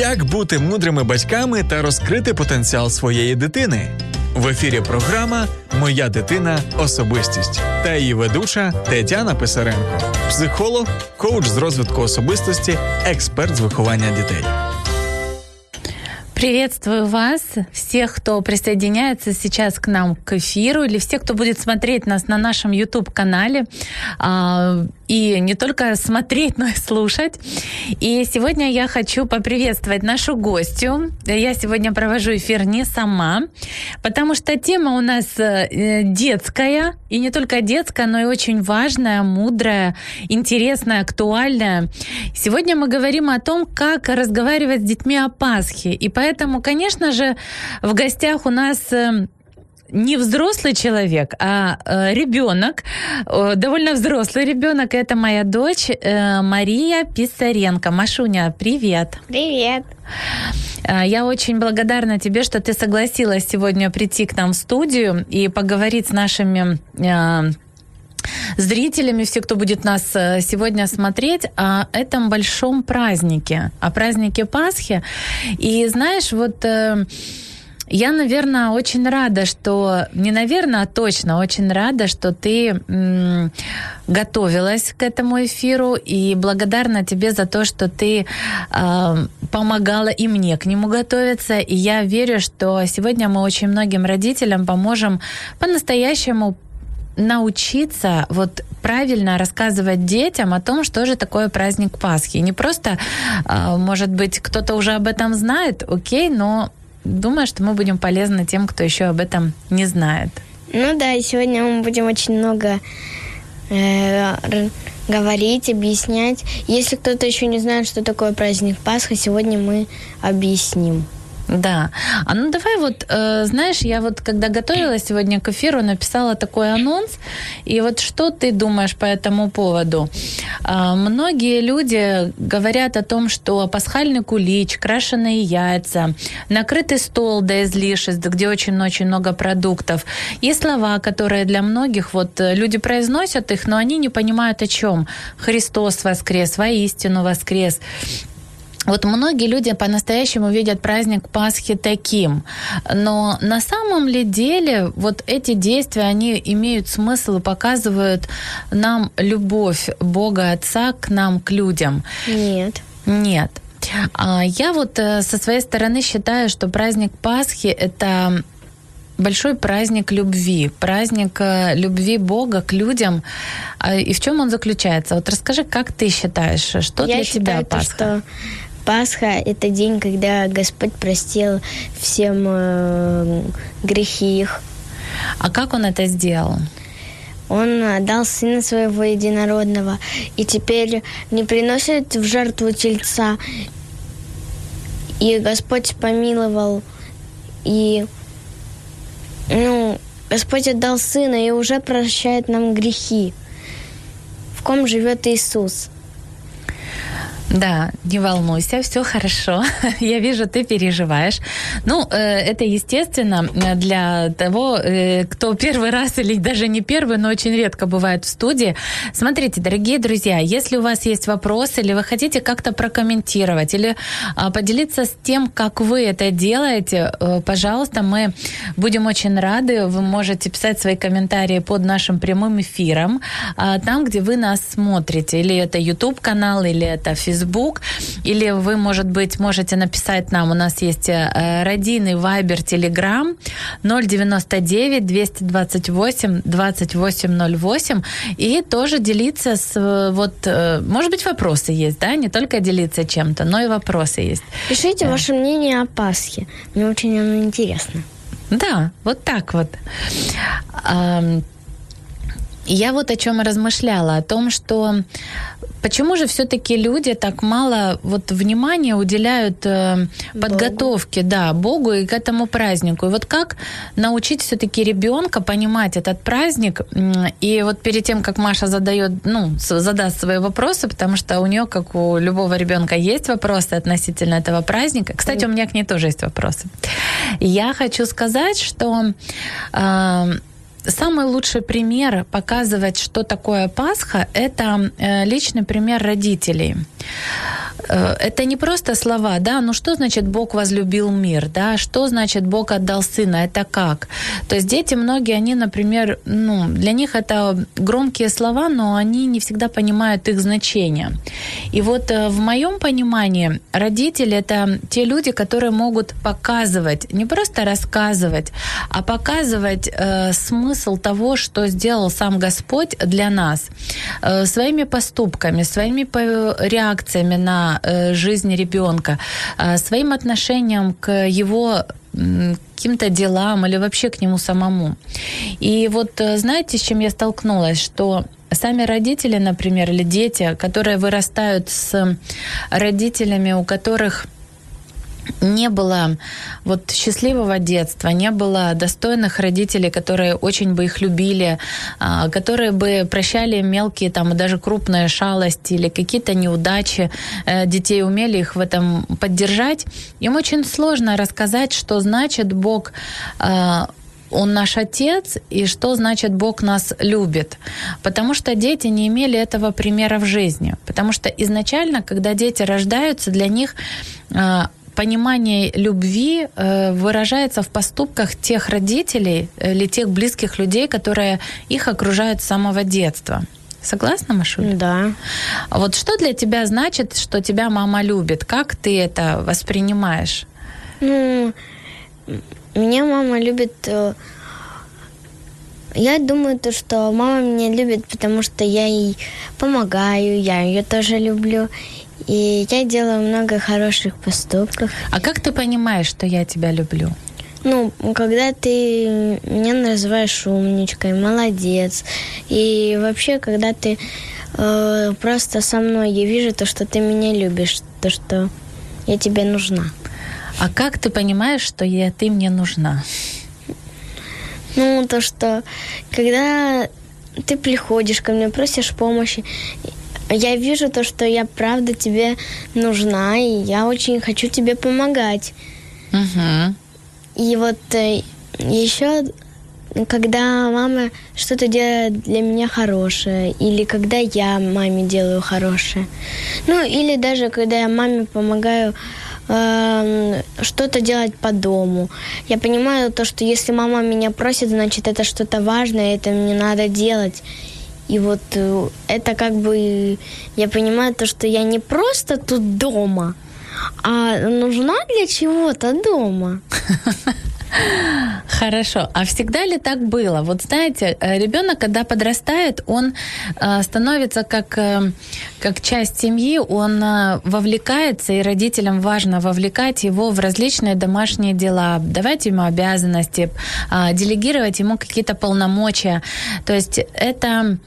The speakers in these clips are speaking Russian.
Як бути мудрими батьками та розкрити потенціал своєї дитини? В ефірі програма Моя дитина особистість та її ведуча Тетяна Писаренко, психолог, коуч з розвитку особистості, експерт з виховання дітей. Приветствую вас, всех, кто присоединяется сейчас к нам к эфиру, или всех, кто будет смотреть нас на нашем YouTube-канале. И не только смотреть, но и слушать. И сегодня я хочу поприветствовать нашу гостью. Я сегодня провожу эфир не сама, потому что тема у нас э, детская, и не только детская, но и очень важная, мудрая, интересная, актуальная. Сегодня мы говорим о том, как разговаривать с детьми о Пасхе. И поэтому, конечно же, в гостях у нас э, не взрослый человек, а э, ребенок, э, довольно взрослый ребенок. Это моя дочь э, Мария Писаренко. Машуня, привет. Привет. Э, Я очень благодарна тебе, что ты согласилась сегодня прийти к нам в студию и поговорить с нашими э, зрителями, все, кто будет нас э, сегодня смотреть, о этом большом празднике, о празднике Пасхи. И знаешь, вот я, наверное, очень рада, что... Не наверное, а точно очень рада, что ты м, готовилась к этому эфиру. И благодарна тебе за то, что ты э, помогала и мне к нему готовиться. И я верю, что сегодня мы очень многим родителям поможем по-настоящему научиться вот правильно рассказывать детям о том, что же такое праздник Пасхи. Не просто, э, может быть, кто-то уже об этом знает, окей, но думаю, что мы будем полезны тем, кто еще об этом не знает. Ну да, и сегодня мы будем очень много э, говорить, объяснять. Если кто-то еще не знает, что такое праздник Пасха, сегодня мы объясним. Да. А ну давай вот, э, знаешь, я вот когда готовилась сегодня к эфиру, написала такой анонс. И вот что ты думаешь по этому поводу? А, многие люди говорят о том, что пасхальный кулич, крашеные яйца, накрытый стол до излишеств, где очень-очень много продуктов. Есть слова, которые для многих, вот э, люди произносят их, но они не понимают о чем. Христос воскрес, воистину воскрес. Вот многие люди по-настоящему видят праздник Пасхи таким, но на самом ли деле вот эти действия, они имеют смысл и показывают нам любовь Бога Отца к нам, к людям? Нет. Нет. А Я вот э, со своей стороны считаю, что праздник Пасхи – это большой праздник любви, праздник э, любви Бога к людям. А И в чем он заключается? Вот расскажи, как ты считаешь, что Я для считаю, тебя то, Пасха? что Пасха – это день, когда Господь простил всем э, грехи их. А как он это сделал? Он отдал Сына Своего Единородного и теперь не приносит в жертву тельца. И Господь помиловал, и ну, Господь отдал Сына и уже прощает нам грехи. В ком живет Иисус. Да, не волнуйся, все хорошо. Я вижу, ты переживаешь. Ну, э, это естественно э, для того, э, кто первый раз или даже не первый, но очень редко бывает в студии. Смотрите, дорогие друзья, если у вас есть вопросы или вы хотите как-то прокомментировать или а, поделиться с тем, как вы это делаете, пожалуйста, мы будем очень рады. Вы можете писать свои комментарии под нашим прямым эфиром, а, там, где вы нас смотрите. Или это YouTube-канал, или это Facebook, или вы, может быть, можете написать нам. У нас есть родийный Viber, Telegram 099 228 2808 и тоже делиться с вот, э, может быть, вопросы есть, да, не только делиться чем-то, но и вопросы есть. Пишите ваше мнение о Пасхе. Мне очень оно интересно. Да, вот так вот. Я вот о чем размышляла, о том, что почему же все-таки люди так мало вот внимания уделяют э, подготовке, Богу. да, Богу и к этому празднику. И вот как научить все-таки ребенка понимать этот праздник? И вот перед тем, как Маша задает, ну, задаст свои вопросы, потому что у нее, как у любого ребенка, есть вопросы относительно этого праздника. Кстати, у меня к ней тоже есть вопросы. Я хочу сказать, что э, Самый лучший пример показывать, что такое Пасха, это э, личный пример родителей. Э, это не просто слова, да, ну что значит Бог возлюбил мир, да, что значит Бог отдал сына, это как? То есть дети многие, они, например, ну, для них это громкие слова, но они не всегда понимают их значение. И вот э, в моем понимании родители это те люди, которые могут показывать, не просто рассказывать, а показывать э, смысл того, что сделал сам Господь для нас э, своими поступками, своими реакциями на э, жизнь ребенка, э, своим отношением к его каким-то делам или вообще к нему самому. И вот э, знаете, с чем я столкнулась, что сами родители, например, или дети, которые вырастают с родителями, у которых не было вот счастливого детства, не было достойных родителей, которые очень бы их любили, а, которые бы прощали мелкие там даже крупные шалости или какие-то неудачи э, детей, умели их в этом поддержать. Им очень сложно рассказать, что значит Бог а, он наш отец, и что значит Бог нас любит. Потому что дети не имели этого примера в жизни. Потому что изначально, когда дети рождаются, для них а, понимание любви э, выражается в поступках тех родителей э, или тех близких людей, которые их окружают с самого детства. Согласна, Машуля? Да. Вот что для тебя значит, что тебя мама любит? Как ты это воспринимаешь? Ну, меня мама любит... Э, я думаю, то, что мама меня любит, потому что я ей помогаю, я ее тоже люблю. И я делаю много хороших поступков. А как ты понимаешь, что я тебя люблю? Ну, когда ты меня называешь умничкой, молодец. И вообще, когда ты э, просто со мной, я вижу то, что ты меня любишь, то, что я тебе нужна. А как ты понимаешь, что я, ты мне нужна? Ну, то, что когда ты приходишь ко мне, просишь помощи, я вижу то, что я правда тебе нужна, и я очень хочу тебе помогать. Угу. И вот э, еще, когда мама что-то делает для меня хорошее, или когда я маме делаю хорошее, ну или даже когда я маме помогаю э, что-то делать по дому. Я понимаю то, что если мама меня просит, значит это что-то важное, это мне надо делать. И вот э, это как бы, я понимаю то, что я не просто тут дома, а нужна для чего-то дома. Хорошо. А всегда ли так было? Вот знаете, э, ребенок, когда подрастает, он э, становится как, как часть семьи, он вовлекается, и родителям важно вовлекать его в различные домашние дела, давать ему обязанности, делегировать ему какие-то полномочия. То есть это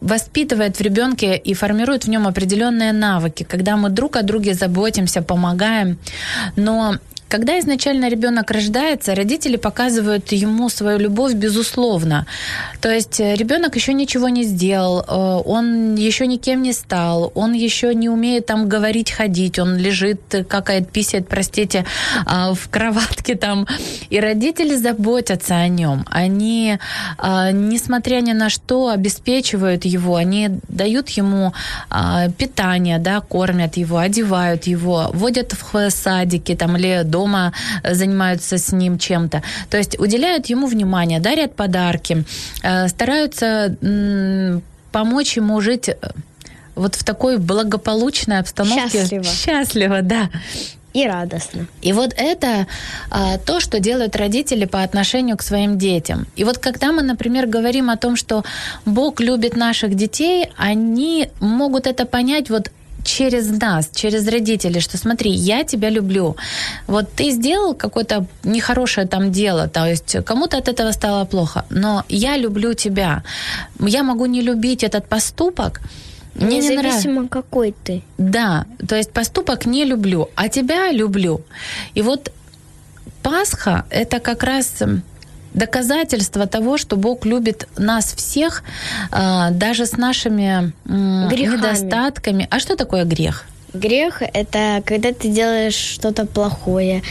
воспитывает в ребенке и формирует в нем определенные навыки, когда мы друг о друге заботимся, помогаем. Но когда изначально ребенок рождается, родители показывают ему свою любовь безусловно. То есть э, ребенок еще ничего не сделал, э, он еще никем не стал, он еще не умеет там говорить, ходить, он лежит, какает, писает, простите, а, в кроватке там. И родители заботятся о нем. Они, а, несмотря ни на что, обеспечивают его, они дают ему а, питание, да, кормят его, одевают его, водят в садики там или дома занимаются с ним чем-то. То есть уделяют ему внимание, дарят подарки, э, стараются помочь ему жить э, вот в такой благополучной обстановке. Счастливо. Счастливо, да и радостно. И вот это а, то, что делают родители по отношению к своим детям. И вот когда мы, например, говорим о том, что Бог любит наших детей, они могут это понять вот через нас, через родителей, что смотри, я тебя люблю. Вот ты сделал какое-то нехорошее там дело, то есть кому-то от этого стало плохо, но я люблю тебя. Я могу не любить этот поступок, мне Независимо не какой ты. Да, то есть поступок не люблю, а тебя люблю. И вот Пасха – это как раз доказательство того, что Бог любит нас всех, а, даже с нашими Грехами. недостатками. А что такое грех? Грех – это когда ты делаешь что-то плохое,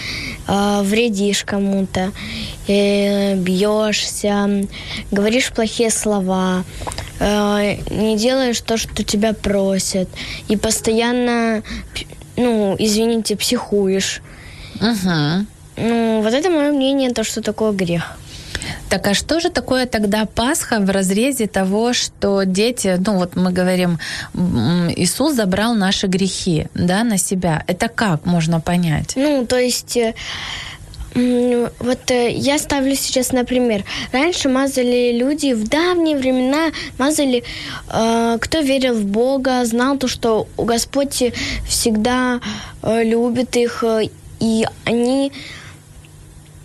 а, вредишь кому-то, э, бьешься, говоришь плохие слова, а, не делаешь то, что тебя просят, и постоянно, ну, извините, психуешь. Угу. Ну, вот это мое мнение, то, что такое грех. Так а что же такое тогда Пасха в разрезе того, что дети, ну вот мы говорим, Иисус забрал наши грехи, да, на себя. Это как можно понять? Ну, то есть э, вот э, я ставлю сейчас, например, раньше мазали люди в давние времена, мазали, э, кто верил в Бога, знал то, что Господь всегда любит их, и они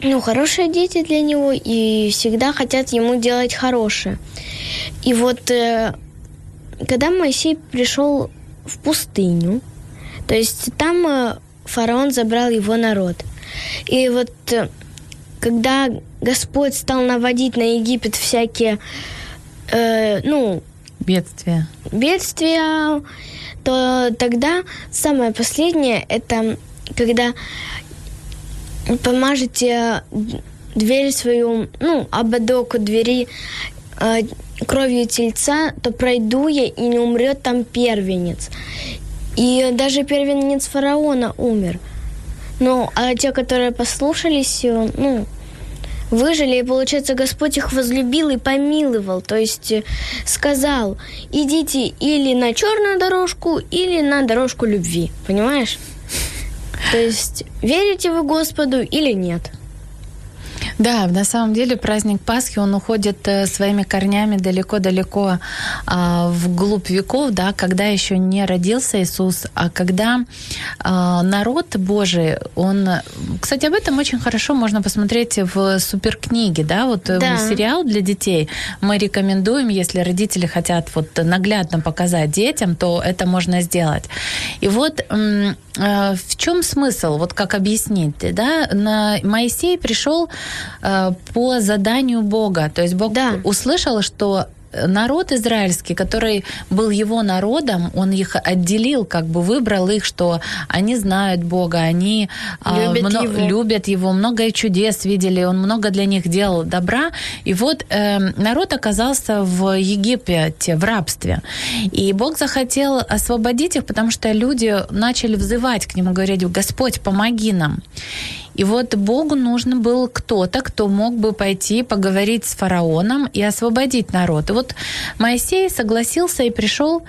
ну, хорошие дети для него и всегда хотят ему делать хорошее. И вот э, когда Моисей пришел в пустыню, то есть там э, фараон забрал его народ. И вот э, когда Господь стал наводить на Египет всякие, э, ну... Бедствия. Бедствия, то тогда самое последнее, это когда помажете дверь свою, ну, ободок у двери э, кровью тельца, то пройду я, и не умрет там первенец. И даже первенец фараона умер. Ну, а те, которые послушались, ну, выжили, и, получается, Господь их возлюбил и помиловал, то есть э, сказал, идите или на черную дорожку, или на дорожку любви, понимаешь? То есть верите вы Господу или нет? Да, на самом деле праздник Пасхи, он уходит э, своими корнями далеко-далеко а, вглубь веков, да, когда еще не родился Иисус, а когда а, народ Божий, он... Кстати, об этом очень хорошо можно посмотреть в суперкниге, да, вот э, да. сериал для детей. Мы рекомендуем, если родители хотят вот наглядно показать детям, то это можно сделать. И вот э, в чем смысл, вот как объяснить, да, на Моисей пришел Э, по заданию Бога. То есть Бог да. услышал, что народ израильский, который был его народом, он их отделил, как бы выбрал их, что они знают Бога, они а, любят, мно- его. любят его, много чудес видели, он много для них делал добра. И вот э, народ оказался в Египте, в рабстве. И Бог захотел освободить их, потому что люди начали взывать к нему, говорить, Господь, помоги нам. И вот Богу нужен был кто-то, кто мог бы пойти поговорить с фараоном и освободить народ. И вот Моисей согласился и пришел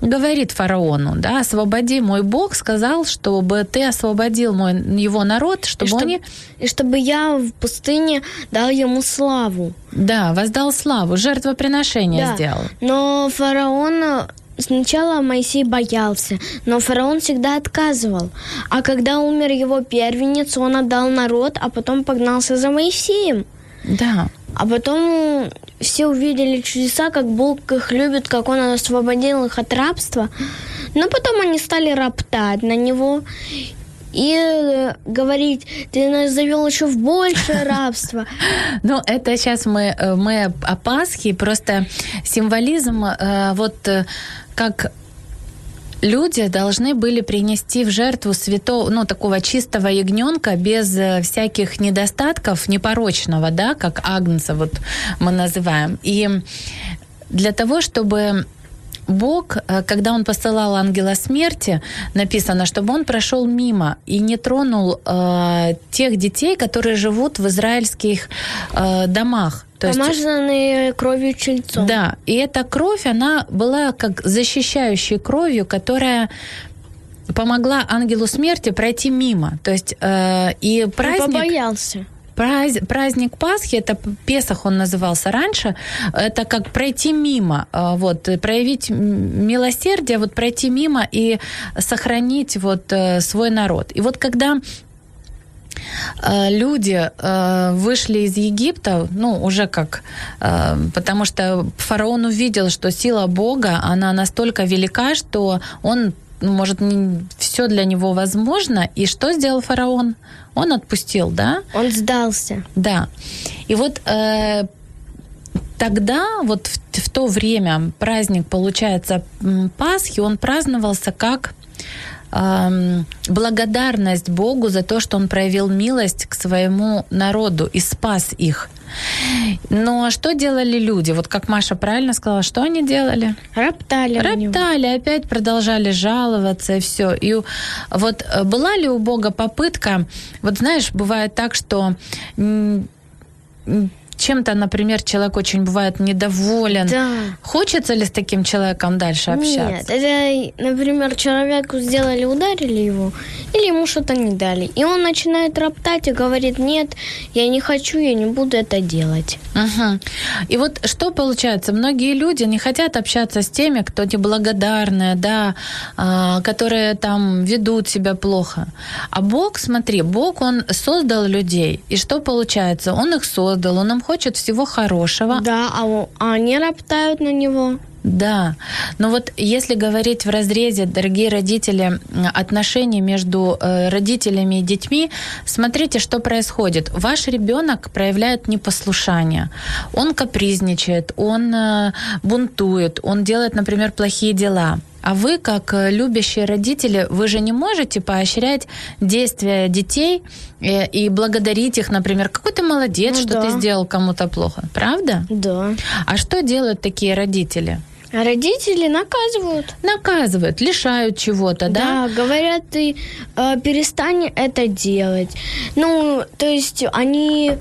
говорит фараону, да, освободи мой Бог, сказал, чтобы ты освободил мой, его народ, чтобы, и чтобы они... И чтобы я в пустыне дал ему славу. Да, воздал славу, жертвоприношение да. сделал. Но фараон Сначала Моисей боялся, но фараон всегда отказывал. А когда умер его первенец, он отдал народ, а потом погнался за Моисеем. Да. А потом все увидели чудеса, как Бог их любит, как Он освободил их от рабства. Но потом они стали роптать на него и э, говорить, ты нас завел еще в большее рабство. Ну, это сейчас мы, э, мы о Пасхе, просто символизм, э, вот как люди должны были принести в жертву святого, ну, такого чистого ягненка без всяких недостатков, непорочного, да, как агнца вот мы называем. И для того, чтобы Бог, э, когда он посылал ангела смерти, написано, чтобы он прошел мимо и не тронул э, тех детей, которые живут в израильских э, домах. То Помазанные есть, кровью чельцом. Да, и эта кровь, она была как защищающей кровью, которая помогла ангелу смерти пройти мимо. То есть э, и праздник... Он побоялся. Праздник Пасхи, это Песах он назывался раньше, это как пройти мимо, а, вот, проявить милосердие, вот пройти мимо и сохранить вот э, свой народ. И вот когда Э, люди э, вышли из Египта, ну, уже как, потому что фараон увидел, что сила Бога, она настолько велика, что он ну, может, не все для него возможно. И что сделал фараон? Он отпустил, да? Он сдался. Да. И вот э, тогда, вот в, в то время праздник, получается, Пасхи, он праздновался как благодарность Богу за то, что Он проявил милость к своему народу и спас их. Но что делали люди? Вот как Маша правильно сказала, что они делали? Роптали. Роптали, опять продолжали жаловаться и все. И вот э, была ли у Бога попытка, вот знаешь, бывает так, что чем-то, например, человек очень бывает недоволен. Да. Хочется ли с таким человеком дальше общаться? Нет, это, например, человеку сделали, ударили его, или ему что-то не дали. И он начинает роптать и говорит, нет, я не хочу, я не буду это делать. Угу. И вот что получается? Многие люди не хотят общаться с теми, кто неблагодарные, да, а, которые там ведут себя плохо. А Бог, смотри, Бог, Он создал людей. И что получается? Он их создал, Он им хочет всего хорошего. Да, а, а они роптают на него. Да, но вот если говорить в разрезе, дорогие родители, отношений между э, родителями и детьми, смотрите, что происходит. Ваш ребенок проявляет непослушание, он капризничает, он э, бунтует, он делает, например, плохие дела. А вы, как э, любящие родители, вы же не можете поощрять действия детей и, и благодарить их, например, какой ты молодец, ну, что да. ты сделал кому-то плохо. Правда? Да. А что делают такие родители? А родители наказывают. Наказывают, лишают чего-то, да? Да, говорят, ты э, перестань это делать. Ну, то есть они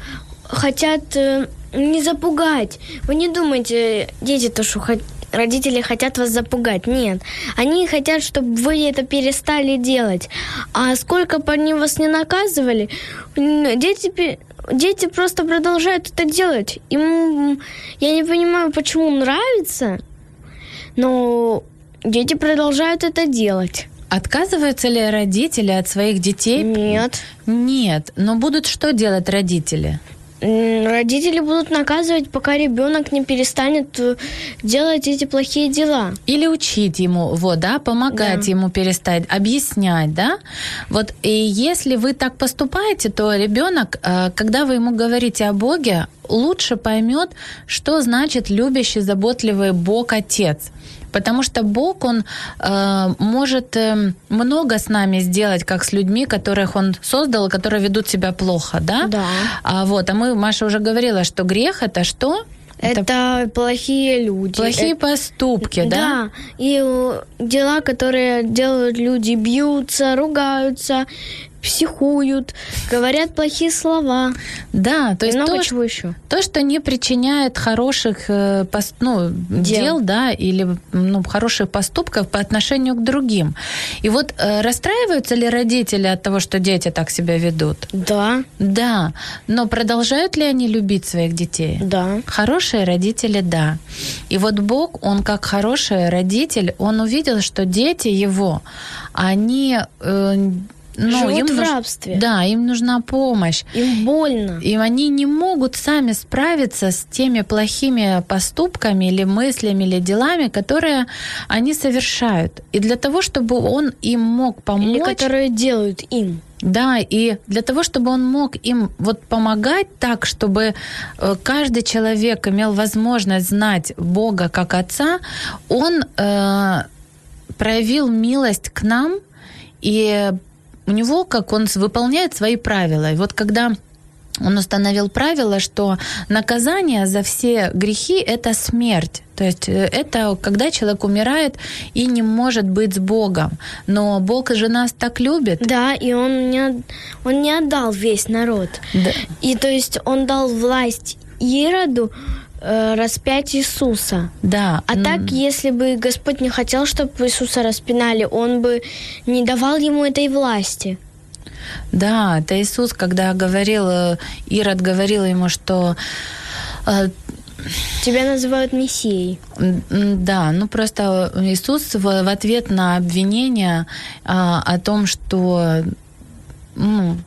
хотят э, не запугать. Вы не думайте, дети то, что хотят родители хотят вас запугать. Нет. Они хотят, чтобы вы это перестали делать. А сколько бы они вас не наказывали, дети, дети просто продолжают это делать. Им, я не понимаю, почему нравится, но дети продолжают это делать. Отказываются ли родители от своих детей? Нет. Нет. Но будут что делать родители? Родители будут наказывать, пока ребенок не перестанет э, делать эти плохие дела. Или учить ему, вот, да, помогать да. ему перестать, объяснять, да. Вот, и если вы так поступаете, то ребенок, э, когда вы ему говорите о Боге, лучше поймет, что значит любящий, заботливый Бог Отец. Потому что Бог, Он э, может э, много с нами сделать, как с людьми, которых Он создал, которые ведут себя плохо, да? Да. А, вот, а мы, Маша уже говорила, что грех это что? Это, это плохие люди. Плохие это, поступки, да? Да. И э, дела, которые делают люди, бьются, ругаются, психуют, говорят плохие слова. Да, то есть много то, чего еще. То, что не причиняет хороших э, ну, дел. дел, да, или ну, хороших поступков по отношению к другим. И вот э, расстраиваются ли родители от того, что дети так себя ведут? Да. Да. Но продолжают ли они любить своих детей? Да. Хорошие родители, да. И вот Бог, он как хороший родитель, он увидел, что дети его, они э, ну, Живут им в нуж... рабстве. Да, им нужна помощь. Им больно. И они не могут сами справиться с теми плохими поступками или мыслями или делами, которые они совершают. И для того, чтобы он им мог помочь... Или которые делают им. Да, и для того, чтобы он мог им вот помогать так, чтобы э, каждый человек имел возможность знать Бога как Отца, он э, проявил милость к нам и у него, как он выполняет свои правила. И вот когда он установил правило, что наказание за все грехи – это смерть. То есть э, это когда человек умирает и не может быть с Богом. Но Бог же нас так любит. Да, и Он не, он не отдал весь народ. Да. И то есть Он дал власть Ироду, э, распять Иисуса. Да. А так, если бы Господь не хотел, чтобы Иисуса распинали, Он бы не давал ему этой власти. Да, это Иисус, когда говорил, э, Ирод говорил ему, что э, Тебя называют Мессией. Да, ну просто Иисус в, в ответ на обвинение а, о том, что ну,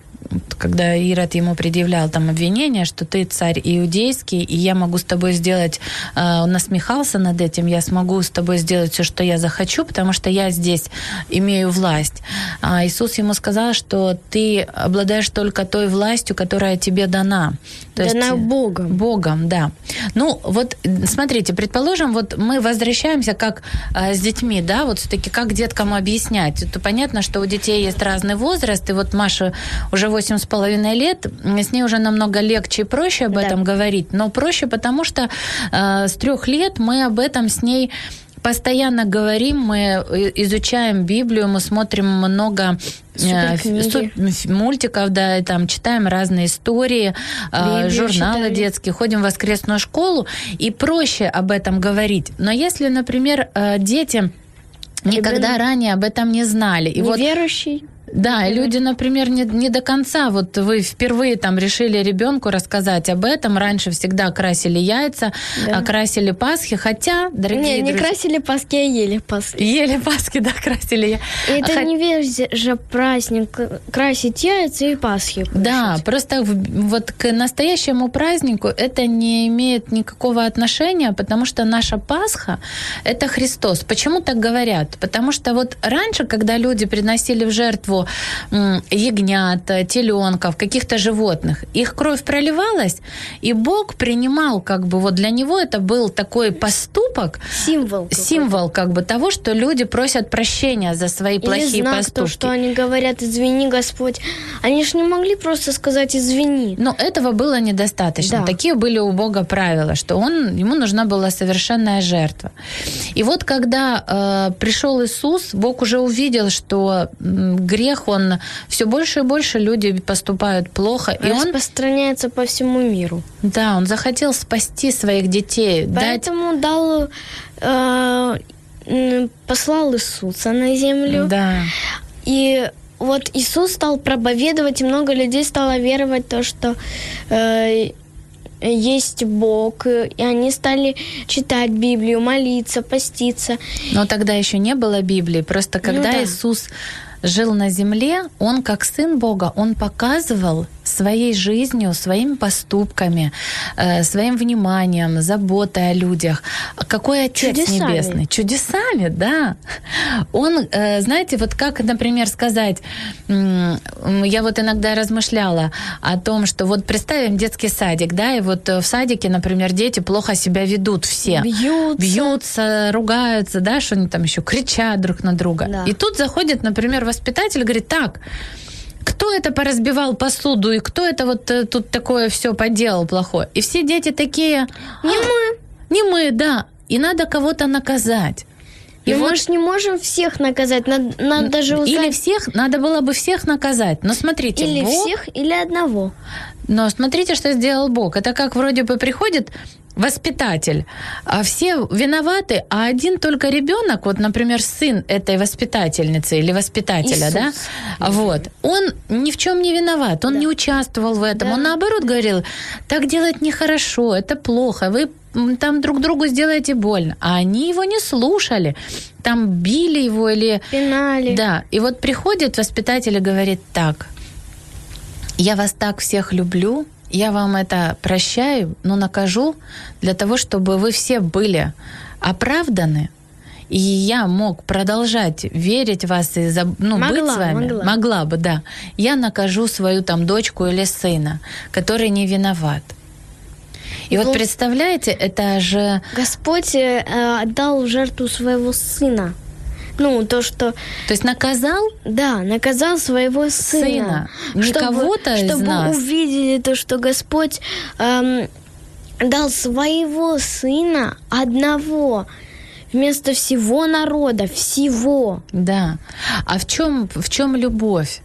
когда Ирод ему предъявлял там обвинение, что ты царь иудейский, и я могу с тобой сделать, э, он насмехался над этим, я смогу с тобой сделать все, что я захочу, потому что я здесь имею власть. А Иисус ему сказал, что ты обладаешь только той властью, которая тебе дана. То дана есть, Богом. Богом, да. Ну, вот смотрите, предположим, вот мы возвращаемся как э, с детьми, да, вот все-таки как деткам объяснять. Это понятно, что у детей есть разный возраст, и вот Маша уже 8 с половиной лет, с ней уже намного легче и проще об да. этом говорить, но проще потому, что э, с трех лет мы об этом с ней постоянно говорим, мы изучаем Библию, мы смотрим много э, мультиков, да, и там читаем разные истории, э, Библию журналы читали. детские, ходим в воскресную школу, и проще об этом говорить. Но если, например, э, дети никогда Ребенок ранее об этом не знали, и Неверующий. вот да, и люди, например, не, не до конца, вот вы впервые там решили ребенку рассказать об этом, раньше всегда красили яйца, да. красили Пасхи, хотя, дорогие Не, не друзья, красили Пасхи, а ели Пасхи. Ели Пасхи, да, красили. И это Х... не весь же праздник, красить яйца и Пасхи кушать. Да, просто вот к настоящему празднику это не имеет никакого отношения, потому что наша Пасха – это Христос. Почему так говорят? Потому что вот раньше, когда люди приносили в жертву ягнят, теленков, каких-то животных. Их кровь проливалась, и Бог принимал, как бы, вот для него это был такой поступок, символ, символ как бы того, что люди просят прощения за свои Или плохие знак поступки. То, что они говорят, извини, Господь. Они же не могли просто сказать извини. Но этого было недостаточно. Да. Такие были у Бога правила, что он, ему нужна была совершенная жертва. И вот когда э, пришел Иисус, Бог уже увидел, что грех грех, он все больше и больше люди поступают плохо. И он распространяется по всему миру. Да, он захотел спасти своих детей. Поэтому дать... дал, э, послал Иисуса на землю. Да. И вот Иисус стал проповедовать, и много людей стало веровать в то, что э, есть Бог, и они стали читать Библию, молиться, поститься. Но тогда еще не было Библии, просто ну когда ну, да. Иисус жил на земле, он как сын Бога, он показывал своей жизнью, своими поступками, э, своим вниманием, заботой о людях. Какой Отец Чудесами. Небесный? Чудесами, да. Он, э, знаете, вот как, например, сказать, я вот иногда размышляла о том, что вот представим детский садик, да, и вот в садике, например, дети плохо себя ведут все. Бьются. Бьются, ругаются, да, что они там еще кричат друг на друга. Да. И тут заходит, например, воспитатель, говорит, так, кто это поразбивал посуду и кто это вот э, тут такое все поделал плохое. И все дети такие... Не мы. Не мы, да. И надо кого-то наказать. И вот... мы же не можем всех наказать, надо, надо даже узнать... Или всех, надо было бы всех наказать. Но смотрите, Или Бог... всех, или одного. Но смотрите, что сделал Бог. Это как вроде бы приходит воспитатель, а все виноваты, а один только ребенок, вот, например, сын этой воспитательницы или воспитателя, Иисус. да, вот, он ни в чем не виноват, он да. не участвовал в этом, да. он наоборот говорил, так делать нехорошо, это плохо, вы там друг другу сделаете больно, а они его не слушали, там били его или... Пинали. Да, и вот приходит воспитатель и говорит так, я вас так всех люблю, я вам это прощаю, но накажу для того, чтобы вы все были оправданы, и я мог продолжать верить в вас и ну, могла, быть с вами, могла. могла бы, да, я накажу свою там дочку или сына, который не виноват. И вот, вот представляете, это же... Господь э, отдал жертву своего сына. Ну, то, что... То есть наказал? Да, наказал своего сына. Сына. Чтобы, кого-то из чтобы нас. увидели то, что Господь эм, дал своего сына одного вместо всего народа, всего. Да. А в чем, в чем любовь?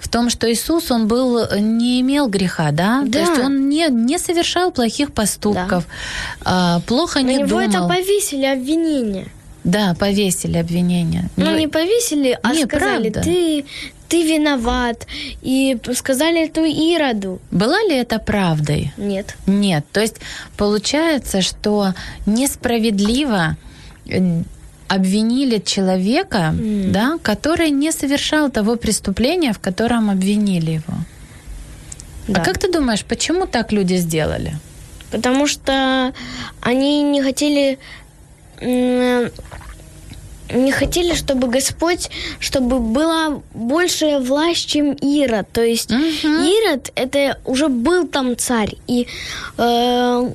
В том, что Иисус, он был, не имел греха, да? да. То есть он не, не совершал плохих поступков, да. плохо На не него думал. это повесили обвинение. Да, повесили обвинение. Ну, не повесили, а не, сказали, правда. ты, ты виноват, и сказали это Ироду. Была ли это правдой? Нет. Нет. То есть получается, что несправедливо э, обвинили человека, М. да, который не совершал того преступления, в котором обвинили его. Да. А как ты думаешь, почему так люди сделали? Потому что они не хотели не хотели, чтобы Господь, чтобы была большая власть, чем Ирод. То есть Мгм. Ирод это уже был там царь, и э,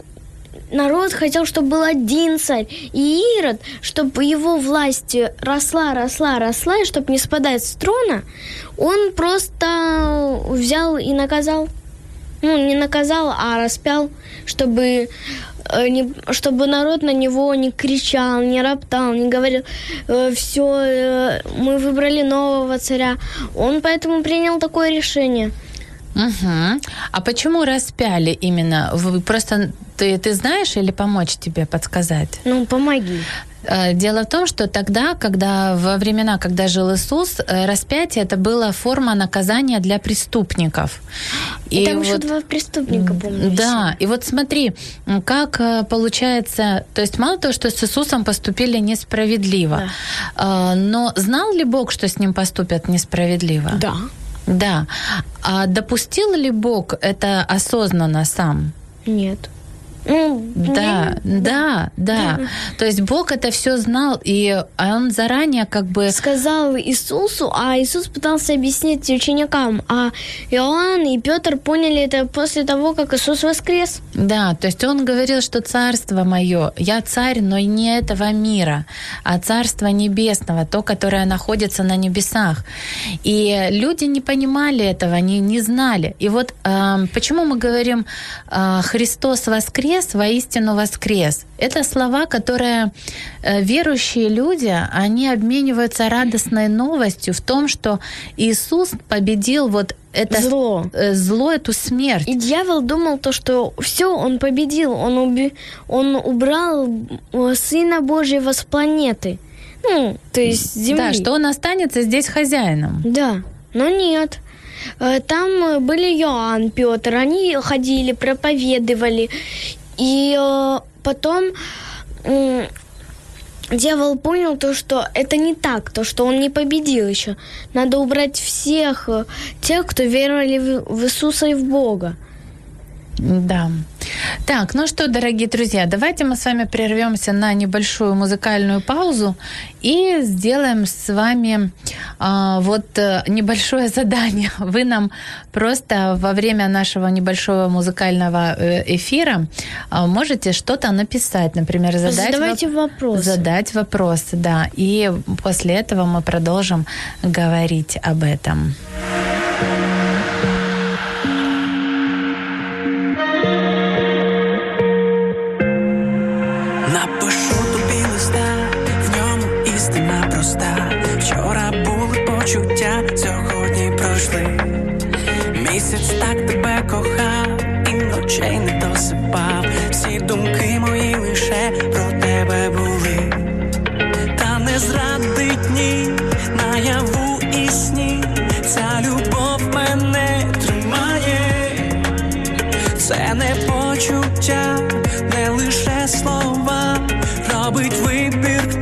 народ хотел, чтобы был один царь, и Ирод, чтобы его власть росла, росла, росла, и чтобы не спадать с трона, он просто взял и наказал. Ну, не наказал, а распял, чтобы, чтобы народ на него не кричал, не роптал, не говорил, все, мы выбрали нового царя. Он поэтому принял такое решение. Мгм. А почему распяли именно? Вы просто ты, ты знаешь или помочь тебе подсказать? Ну, помоги. Э, Дело в том, что тогда, когда во времена, когда жил Иисус, э, распятие это была форма наказания для преступников. И там еще два преступника, помню. Да, и вот смотри, как э, получается, то есть мало того, что с Иисусом поступили несправедливо, э, но знал ли Бог, что с ним поступят несправедливо? Да. Да. А допустил ли Бог это осознанно сам? Нет. Да, да, да. То есть Бог это все знал, и он заранее как бы... сказал Иисусу, а Иисус пытался объяснить ученикам, а Иоанн и Петр поняли это после того, как Иисус воскрес. Да, то есть он говорил, что царство мое, я царь, но не этого мира, а царство небесного, то, которое находится на небесах. И люди не понимали этого, не, не знали. И вот э, почему мы говорим э, Христос воскрес, воистину воскрес. Это слова, которые э, верующие люди, они обмениваются радостной новостью в том, что Иисус победил вот это Зло. э, зло, эту смерть. И дьявол думал то, что все, он победил, он, уби- он убрал э, Сына Божьего с планеты. Ну, то есть земли. Да, что он останется здесь хозяином. Да, но нет. Там были Иоанн, Петр, они ходили, проповедовали. И э, потом м, дьявол понял то, что это не так, то, что он не победил еще. Надо убрать всех э, тех, кто веровали в Иисуса и в Бога. Да. Так, ну что, дорогие друзья, давайте мы с вами прервемся на небольшую музыкальную паузу и сделаем с вами а, вот э, небольшое задание. Вы нам просто во время нашего небольшого музыкального э, эфира а, можете что-то написать, например, задать Задавайте воп- вопросы. Задать вопросы, да. И после этого мы продолжим говорить об этом. Почуття, сьогодні пройшли. Місяць так тебе кохав, і ночей не досипав. Всі думки мої лише про тебе були. Та не зрадить ні, наяву і сні. Ця любов мене тримає. Це не почуття, не лише слова, робить вибір,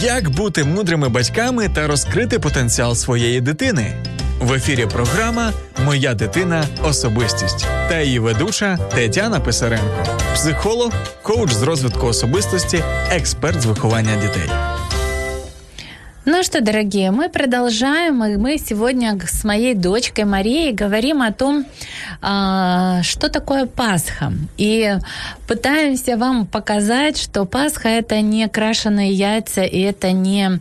Як бути мудрими батьками та розкрити потенціал своєї дитини? В ефірі програма Моя дитина особистість та її ведуча Тетяна Писаренко, психолог, коуч з розвитку особистості, експерт з виховання дітей. Ну что, дорогие, мы продолжаем. И мы сегодня с моей дочкой Марией говорим о том, а, что такое Пасха. И пытаемся вам показать, что Пасха это не крашеные яйца, и это не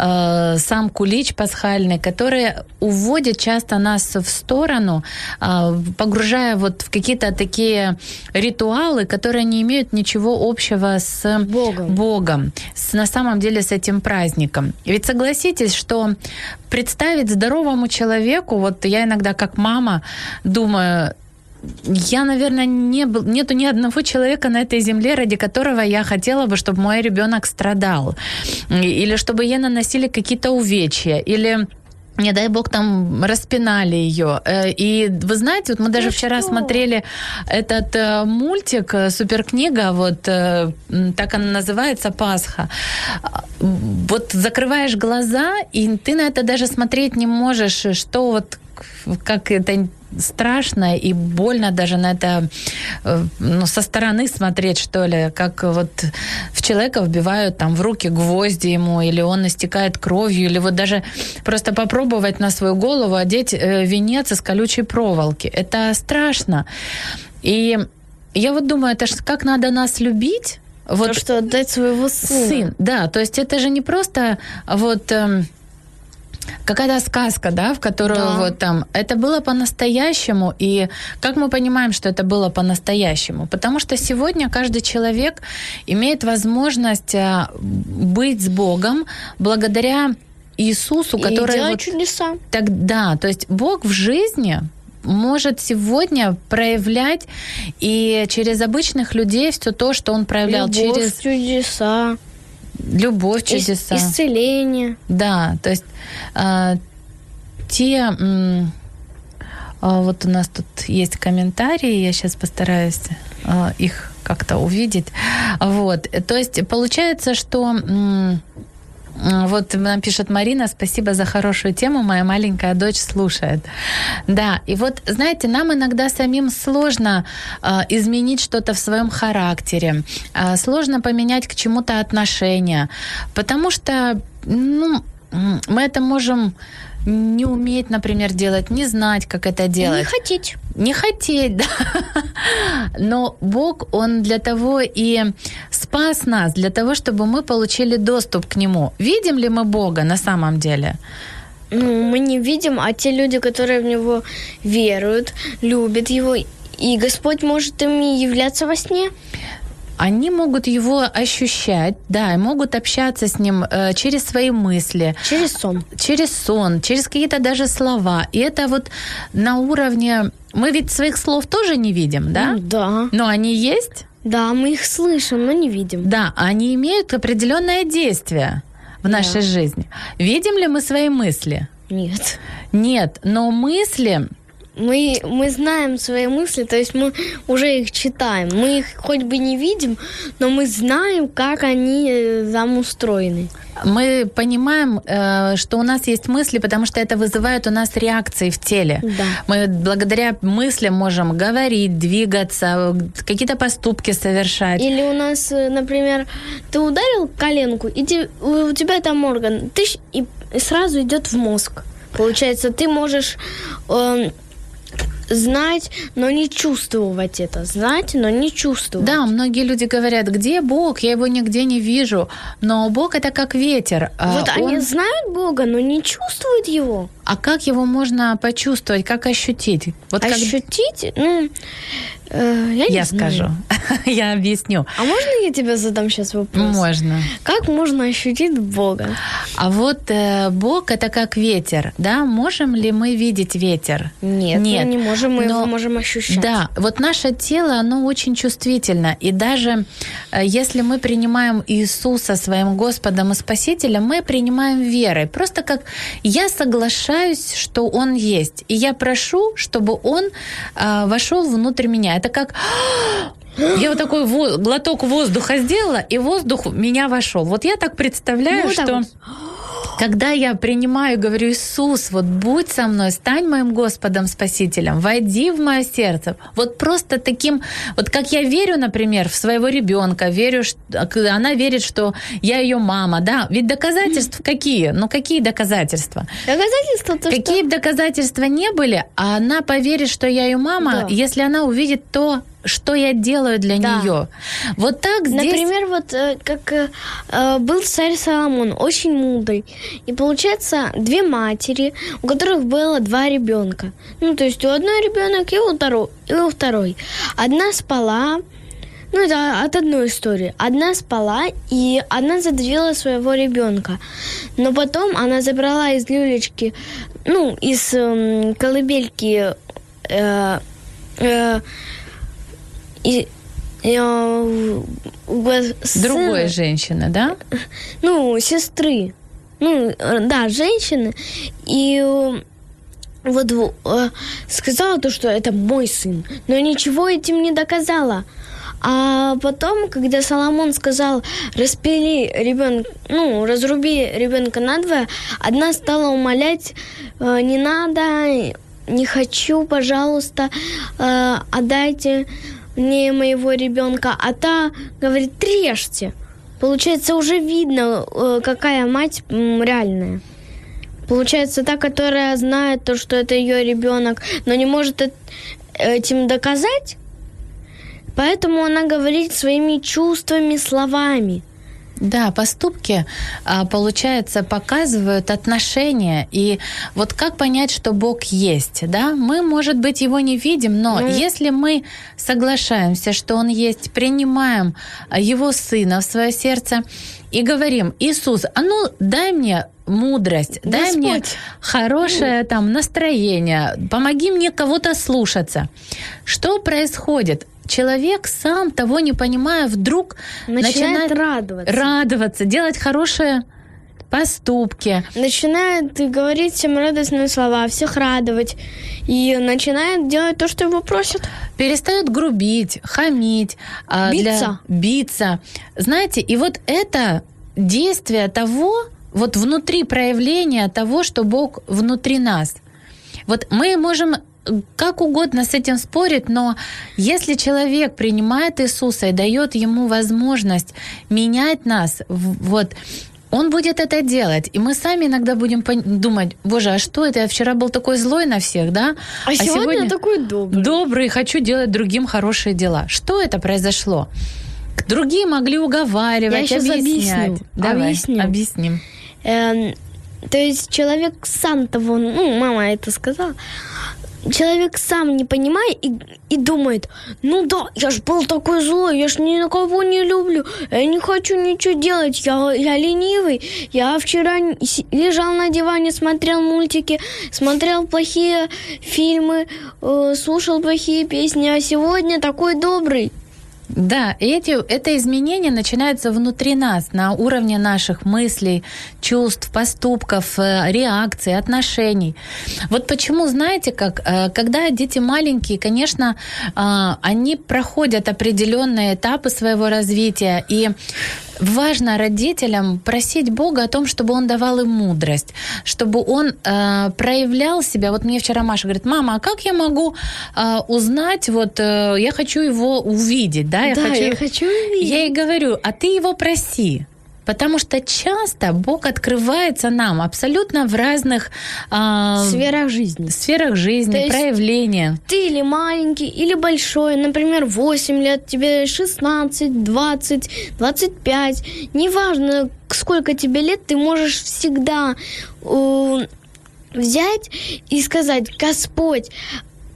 э, сам кулич пасхальный, который уводит часто нас в сторону, а, погружая вот в какие-то такие ритуалы, которые не имеют ничего общего с Богом. Богом, с, на самом деле с этим праздником. Ведь согласитесь, что представить здоровому человеку, вот я иногда как мама думаю, я, наверное, не был, нету ни одного человека на этой земле, ради которого я хотела бы, чтобы мой ребенок страдал, или чтобы ей наносили какие-то увечья, или не дай бог, там распинали ее. Э, И вы знаете, вот мы даже Ну вчера что? смотрели этот э, мультик э, Суперкнига, вот так она называется Пасха. Вот закрываешь глаза, и ты на это даже смотреть не можешь, что вот как это страшно и больно даже на это э, ну, со стороны смотреть, что ли, как вот в человека вбивают там в руки гвозди ему, или он истекает кровью, или вот даже просто попробовать на свою голову одеть э, венец из колючей проволоки. Это страшно. И я вот думаю, это ж как надо нас любить, вот То, что отдать своего сына. сын, да, то есть это же не просто вот эм, какая-то сказка, да, в которую Да. вот там это было по-настоящему, и как мы понимаем, что это было по-настоящему? Потому что сегодня каждый человек имеет возможность а, быть с Богом благодаря Иисусу, И который вот чудеса. так да, то есть Бог в жизни может сегодня проявлять и через обычных людей все то, что Он проявлял Любовь, через чудеса, любовь, чудеса. исцеление. Да, то есть а, те... а, вот у нас тут есть комментарии, я сейчас постараюсь а, их как-то увидеть. Вот, то есть получается, что... м, Вот нам пишет Марина, спасибо за хорошую тему, моя маленькая дочь слушает. Да, и вот, знаете, нам иногда самим сложно а, изменить что-то в своем характере, а, сложно поменять к чему-то отношения, потому что, ну, мы это можем не уметь, например, делать, не знать, как это делать. Не хотеть. Не хотеть, да. Но Бог, Он для того и спас нас, для того, чтобы мы получили доступ к Нему. Видим ли мы Бога на самом деле? Ну, мы не видим, а те люди, которые в него веруют, любят его, и Господь может ими являться во сне. Они могут его ощущать, да, и могут общаться с ним э, через свои мысли, Через сон. через сон, через какие-то даже слова. И это вот на уровне... Мы ведь своих слов тоже не видим, да? Ну, да. Но они есть, Да, мы их слышим, но не видим. да, они имеют определенное действие в нашей жизни. Видим ли мы свои мысли? Нет. Нет, но мысли, Мы, мы знаем свои мысли, то есть мы уже их читаем. Мы их хоть бы не видим, но мы знаем, как они э, там устроены. мы понимаем, э, что у нас есть мысли, потому что это вызывает у нас реакции в теле. Да. Мы благодаря мыслям можем говорить, двигаться, какие-то поступки совершать. Или у нас, э, например, ты ударил коленку, и у тебя там орган, ты и сразу идет в мозг. Получается, ты можешь эм, знать, но не чувствовать это. Знать, но не чувствовать. Да, многие люди говорят, где Бог? Я его нигде не вижу. Но Бог это как ветер. а Вот они он- знают Бога, но не чувствуют его. А как его можно почувствовать, как ощутить? Вот как Ощутить, ну, э, я не я знаю. скажу, я объясню. А можно я тебе задам сейчас вопрос? Можно. Как можно ощутить Бога? А вот э, Бог это как ветер, да? Можем ли мы видеть ветер? Нет, Нет. мы не можем, мы Но- его можем ощущать. Да, вот наше тело, оно очень чувствительно. И даже э, если мы принимаем Иисуса своим Господом и Спасителем, мы принимаем верой. Просто как я соглашаюсь, что Он есть. И я прошу, чтобы Он э, вошел внутрь меня. Это как я вот такой во- глоток воздуха сделала, и воздух в меня вошел. Вот я так представляю, Ну, вот так что вот. Когда я принимаю, говорю, Иисус, вот будь со мной, стань моим Господом, Спасителем, войди в мое сердце. Вот просто таким, вот как я верю, например, в своего ребенка, верю, что она верит, что я ее мама, да, ведь доказательств какие? Ну какие доказательства? Доказательства то, Какие бы доказательства не были, а она поверит, что я ее мама, Да. если она увидит то, что я делаю для Да. нее. Вот так здесь... Например, вот э, как э, э, был царь Соломон, очень мудрый. И получается, две матери, у которых было два ребенка. Ну, то есть у одной ребенок и у, второй, и у второй. Одна спала, ну, это от одной истории. Одна спала, и одна задавила своего ребенка. Но потом она забрала из люлечки, ну, из эм, колыбельки э, э, и, э, у го- Другой женщины, да? ну, сестры, ну, э, да, женщины, и э, вот э, сказала то, что это мой сын, но ничего этим не доказала. А потом, когда Соломон сказал, распили ребенка, ну, разруби ребенка надвое, одна стала умолять, «Э, не надо, не хочу, пожалуйста, э, отдайте мне моего ребенка, а та говорит, трежьте. Получается, уже видно, э, какая мать реальная. Получается, та, которая знает то, что это ее ребенок, но не может эт- этим доказать, поэтому она говорит своими чувствами, словами. Да, поступки, а, получается, показывают отношения. И вот как понять, что Бог есть, да? Мы, может быть, его не видим, но Ну. если мы соглашаемся, что Он есть, принимаем а, Его Сына в свое сердце и говорим, Иисус, а ну дай мне мудрость, дай мне Господь. хорошее там настроение, помоги мне кого-то слушаться. Что происходит? Человек сам того не понимая, вдруг Начинает радоваться. радоваться, делать хорошие поступки. Начинает говорить всем радостные слова, всех радовать. И начинает делать то, что его просят. перестает грубить, хамить, а, для- Биться. биться. Знаете, и вот это действие того, вот внутри проявления того, что Бог внутри нас. Вот мы можем э, как угодно с этим спорить, но если человек принимает Иисуса и дает ему возможность менять нас, вот, он будет это делать. И мы сами иногда будем думать, боже, а что это? Я вчера был такой злой на всех, да? А, сегодня, такой добрый. добрый, хочу делать другим хорошие дела. Что это произошло? Другие могли уговаривать, Я щас объяснять. объясню. Давай, Объясню. объясним. Эм, то есть человек сам того, ну, мама это сказала, человек сам не понимает и, и думает, ну да, я ж был такой злой, я ж ни на кого не люблю, я не хочу ничего делать, я, я ленивый, я вчера лежал на диване, смотрел мультики, смотрел плохие фильмы, э, слушал плохие песни, а сегодня такой добрый. Да, эти, это изменение начинается внутри нас, на уровне наших мыслей, чувств, поступков, э, реакций, отношений. Вот почему, знаете, как, э, когда дети маленькие, конечно, а, они проходят определенные этапы своего развития, и важно родителям просить Бога о том, чтобы Он давал им мудрость, чтобы Он э, проявлял себя. Вот мне вчера Маша говорит, мама, а как я могу э, узнать, вот э, я хочу его увидеть, да? Я да, хочу... я хочу увидеть. Я ей говорю, а ты его проси. Потому что часто Бог открывается нам абсолютно в разных а, сферах жизни. Сферах жизни, проявления. Ты или маленький, или большой, например, 8 лет, тебе 16, 20, 25. Неважно, сколько тебе лет, ты можешь всегда э, взять и сказать, Господь,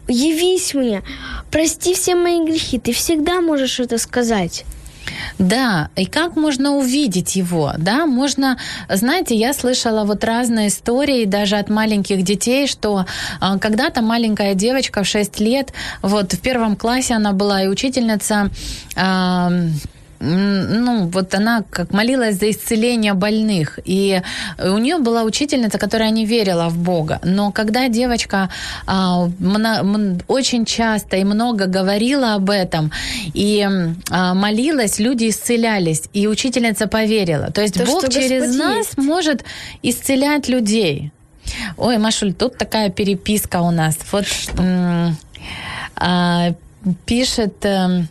явись мне, прости все мои грехи. Ты всегда можешь это сказать. Да, и как можно увидеть его, да, можно, знаете, я слышала вот разные истории даже от маленьких детей, что а, когда-то маленькая девочка в 6 лет, вот в первом классе она была, и учительница а, ну, вот она как молилась за исцеление больных. И у нее была учительница, которая не верила в Бога. Но когда девочка а, мно, очень часто и много говорила об этом и а, молилась, люди исцелялись. И учительница поверила. То есть То, Бог через Господь нас есть. может исцелять людей. Ой, Машуль, тут такая переписка у нас. Вот а, пишет... эм,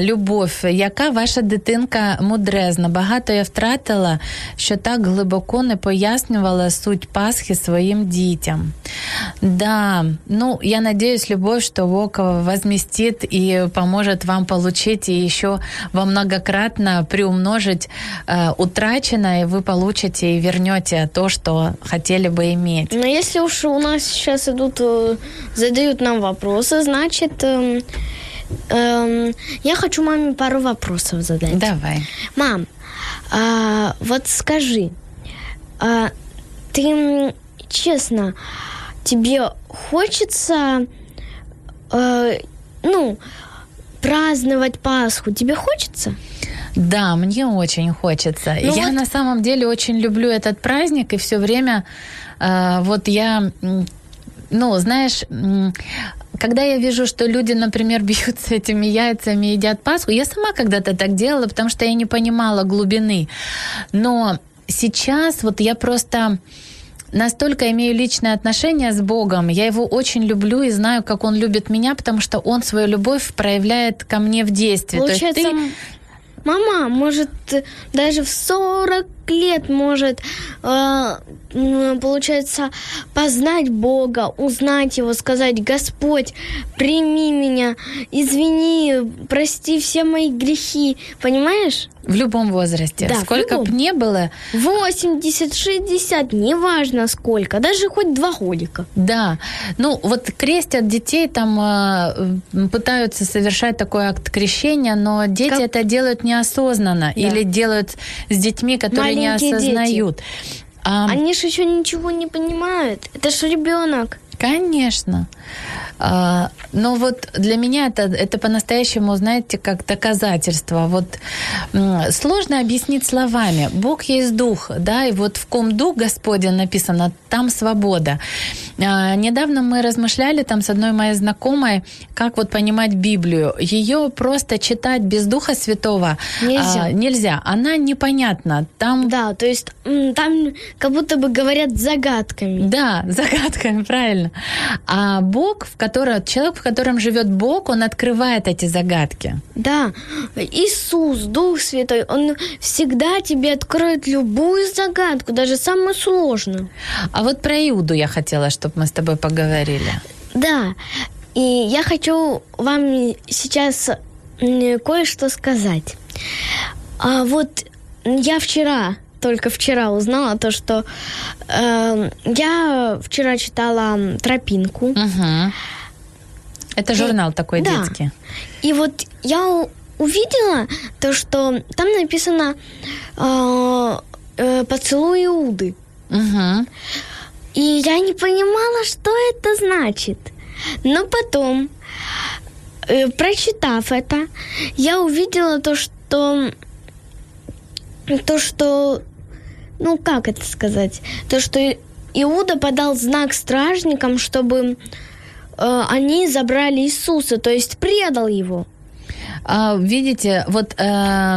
Любов, яка ваша дитинка мудрезна? Багато я втратила, що так глибоко не пояснювала суть Пасхи своїм дітям. Да, ну, я надеюсь, Любовь, что Бог возместит и поможет вам получить и еще во многократно приумножить э, утраченное, и вы получите и вернете то, что хотели бы иметь. Но если уж у нас сейчас идут, э, задают нам вопросы, значит, эм, эм, я хочу маме пару вопросов задать. Давай. Мам, а, вот скажи, а, ты честно, тебе хочется, э, ну, праздновать Пасху? Тебе хочется? Да, мне очень хочется. Ну я вот- на самом деле очень люблю этот праздник, и все время э, вот я, ну, знаешь, когда я вижу, что люди, например, бьются этими яйцами едят Пасху, я сама когда-то так делала, потому что я не понимала глубины. Но сейчас вот я просто настолько имею личное отношение с Богом, я его очень люблю и знаю, как он любит меня, потому что он свою любовь проявляет ко мне в действии. Получается, ты- мама может даже в 40 лет может, э, получается, познать Бога, узнать Его, сказать, Господь, прими меня, извини, прости все мои грехи. Понимаешь? В любом возрасте. Да, Сколько бы не было, 80, 60, неважно сколько, даже хоть два годика. да. Ну, вот крестят детей, там э, пытаются совершать такой акт крещения, но дети Как- это делают неосознанно Да. или делают с детьми, которые не Маленькие дети. осознают. А, Они же еще ничего не понимают. Это же ребенок. Конечно. А, но вот для меня это, это по-настоящему, знаете, как доказательство. Вот сложно объяснить словами. Бог есть дух, да, и вот в ком дух Господень написано, там свобода. А, недавно мы размышляли там с одной моей знакомой, как вот понимать Библию. Ее просто читать без Духа Святого Нельзя. а, нельзя. Она непонятна. Там Да, то есть там как будто бы говорят загадками. Да, загадками, правильно. А Бог, в котором, человек, в котором живет Бог, он открывает эти загадки. Да, Иисус, Дух Святой, Он всегда тебе откроет любую загадку, даже самую сложную. А вот про Иуду я хотела, чтобы мы с тобой поговорили. Да, и я хочу вам сейчас кое-что сказать. А вот я вчера, только вчера узнала то, что э, я вчера читала «Тропинку». Угу. Это журнал такой да. детский. И вот я увидела то, что там написано э, э, «Поцелуй Иуды». Угу. И я не понимала, что это значит. Но потом э, прочитав это, я увидела то, что то, что ну как это сказать, то, что Иуда подал знак стражникам, чтобы э, они забрали Иисуса, то есть предал его. А, видите, вот э,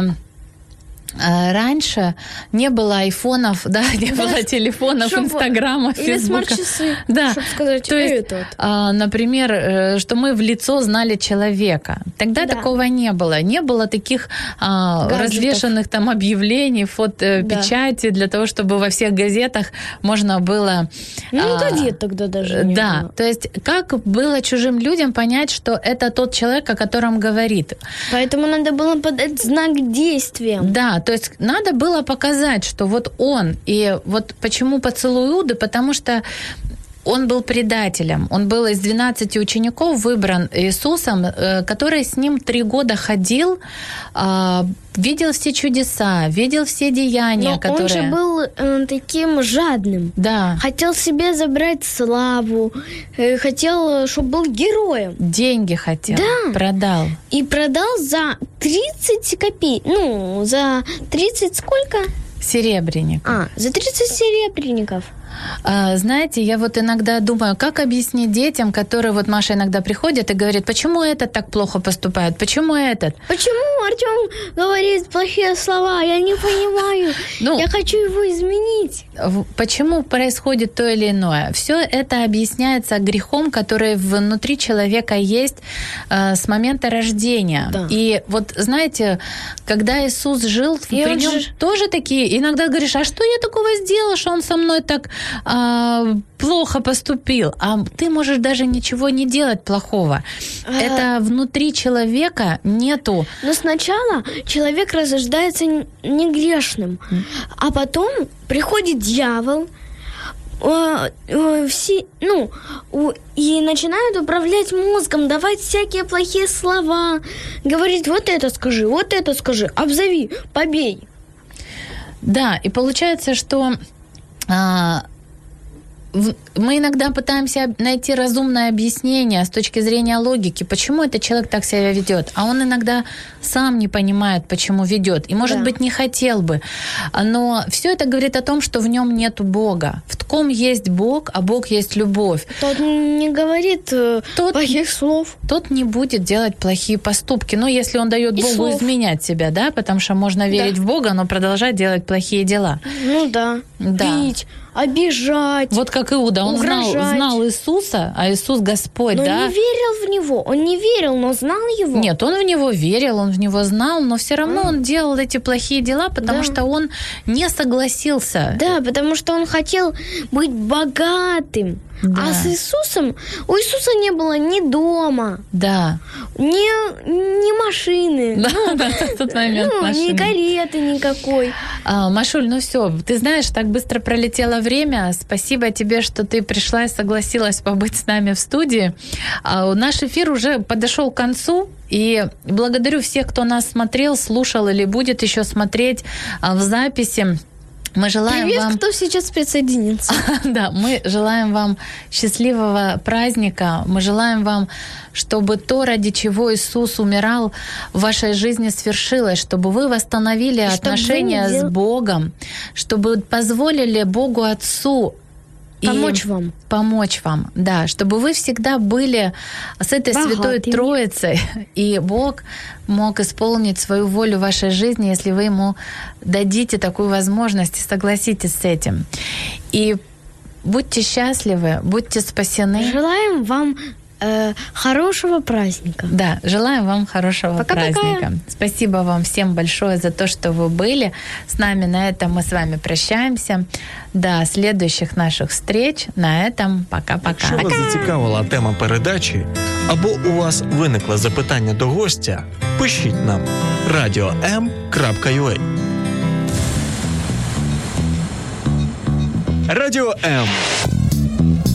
раньше не было айфонов, да, не Да, было телефонов, чтоб- инстаграма, или смарт-часы, Да, чтоб сказать, то есть, а, например, э, что мы в лицо знали человека. Тогда Да. такого не было. Не было таких а, Гаджетов. развешенных там объявлений, фото, Да. печати для того, чтобы во всех газетах можно было... Ну, а, газет тогда даже не да, было. то есть как было чужим людям понять, что это тот человек, о котором говорит? Поэтому надо было подать знак действия. Да, то есть надо было показать, что вот он. И вот почему поцелуй Иуды? Потому что он был предателем. Он был из 12 учеников выбран Иисусом, э, который с ним три года ходил, а, видел все чудеса, видел все деяния, Но которые... он же был э, таким жадным. Да, Хотел себе забрать славу, э, хотел, чтобы был героем. деньги хотел, Да. продал. И продал за 30 копеек. Ну, за 30 сколько? Серебряник. А, за 30 серебряников. А, Знаете, я вот иногда думаю, как объяснить детям, которые вот Маша иногда приходит и говорит, почему этот так плохо поступает, почему этот? Почему Артем говорит плохие слова? Я не понимаю. Ну- Я хочу его изменить. Почему происходит то или иное? Все это объясняется грехом, который внутри человека есть э, с момента рождения. Да. И вот знаете, когда Иисус жил, И при нем же- тоже такие. Иногда говоришь, а что я такого сделал, что он со мной так а, плохо поступил? А ты можешь даже ничего не делать плохого. Это внутри человека нету. Но сначала человек рождается н- не грешным, а потом приходит дьявол, э, э, все, ну, и начинают управлять мозгом, давать всякие плохие слова, говорить, вот это скажи, вот это скажи, обзови, побей. Да, и получается, что а, в- мы иногда пытаемся найти разумное объяснение с точки зрения логики, почему этот человек так себя ведет, а он иногда сам не понимает, почему ведет, и, может Да. быть, не хотел бы. Но все это говорит о том, что в нем нет Бога. В ком есть Бог, а Бог есть любовь. Тот не говорит э, Тот- плохих слов. Тот не будет делать плохие поступки. Ну, если он дает И Богу слов. изменять себя, да, потому что можно верить в Бога, но продолжать делать плохие дела. Ну да. Да. Бить, обижать. Вот как Иуда, он знал, Угрожать. знал Иисуса, а Иисус Господь, но да? не верил в него. Он не верил, но знал его. Нет, он в него верил, он в него знал, но все равно он делал эти плохие дела, потому Да. что он не согласился. Да, потому что он хотел быть богатым. Да. А с Иисусом у Иисуса не было ни дома, Да. ни, ни машины, Да, да, в тот момент ну, ни машины. кареты никакой. А, Машуль, ну все, ты знаешь, так быстро пролетело время. Спасибо тебе, что ты пришла и согласилась побыть с нами в студии. А, наш эфир уже подошел к концу. И благодарю всех, кто нас смотрел, слушал или будет еще смотреть а, в записи. Мы желаем Привет, вам... кто сейчас присоединится. Да, мы желаем вам счастливого праздника. Мы желаем вам, чтобы то, ради чего Иисус умирал, в вашей жизни свершилось, чтобы вы восстановили И чтобы вы отношения с Богом, чтобы позволили Богу Отцу и Помочь вам. Помочь вам, да, чтобы вы всегда были с этой святой Богатыми. Троицей, и Бог мог исполнить свою волю в вашей жизни, если вы ему дадите такую возможность и согласитесь с этим. И будьте счастливы, будьте спасены. Желаем вам э, хорошего праздника. Да, желаем вам хорошего Пока-пока. праздника. Спасибо вам всем большое за то, что вы были с нами. На этом мы с вами прощаемся. До следующих наших встреч. На этом пока-пока. Якщо вас зацікавила тема передачі або у вас виникло запитання до гостя, пишіть нам radio.m.ua Радіо М.